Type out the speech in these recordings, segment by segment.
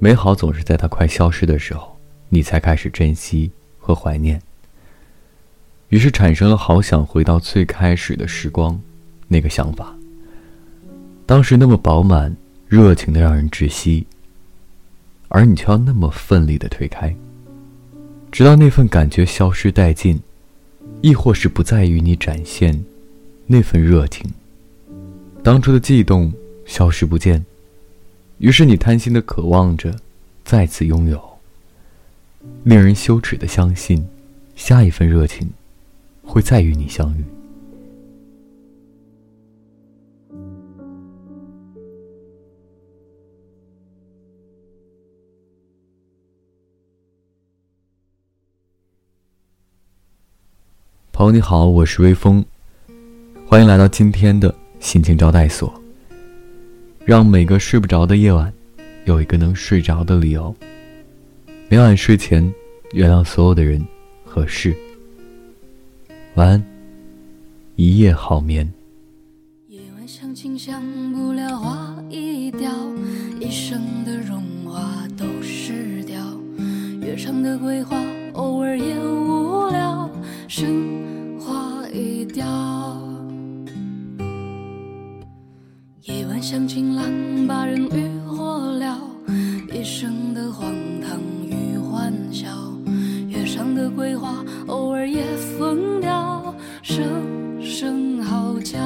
美好总是在它快消失的时候，你才开始珍惜和怀念。于是产生了好想回到最开始的时光，那个想法。当时那么饱满、热情的让人窒息，而你却要那么奋力的推开，直到那份感觉消失殆尽，亦或是不再与你展现那份热情。当初的悸动消失不见，于是你贪心的渴望着再次拥有。令人羞耻的相信，下一份热情会再与你相遇。朋友你好，我是微风，欢迎来到今天的。心情招待所，让每个睡不着的夜晚，有一个能睡着的理由。每晚睡前，原谅所有的人和事。晚安，一夜好眠。夜晚想亲像不了花一掉，一生的荣华都失掉。月上的桂花，偶尔也无聊，生花一掉。夜晚像情把人欲火燎，一生的荒唐与欢笑。月上的桂花偶尔也疯掉，声声嚎叫。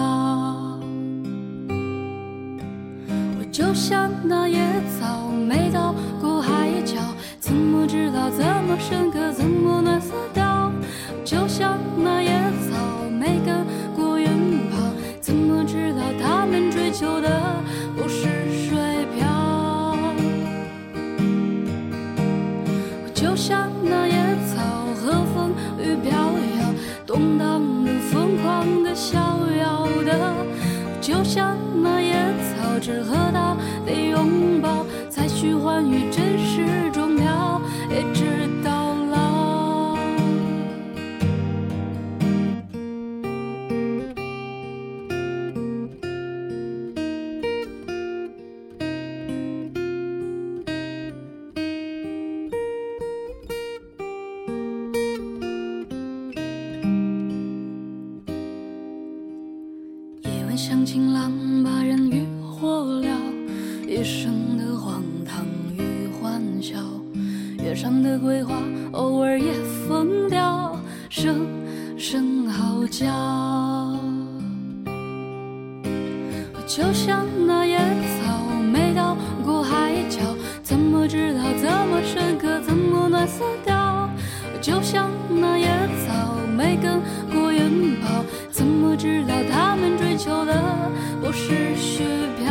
我就像那野草，没到过海角，怎么知道怎么深刻，怎么暖色调？动荡的疯狂的逍遥的就像那野草和大地像情郎把人欲火燎，一生的荒唐与欢笑。月上的桂花偶尔也疯掉，声声嚎叫。就像那野草没到过海角，怎么知道怎么深刻，怎么能死掉？就像那野草没根是雪飘？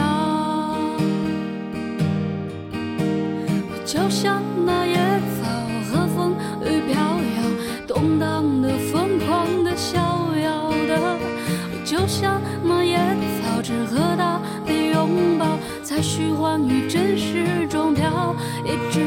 我就像那野草和风雨飘摇，动荡的、疯狂的、逍遥的。我就像那野草，只和他的拥抱，在虚幻与真实中飘，一直。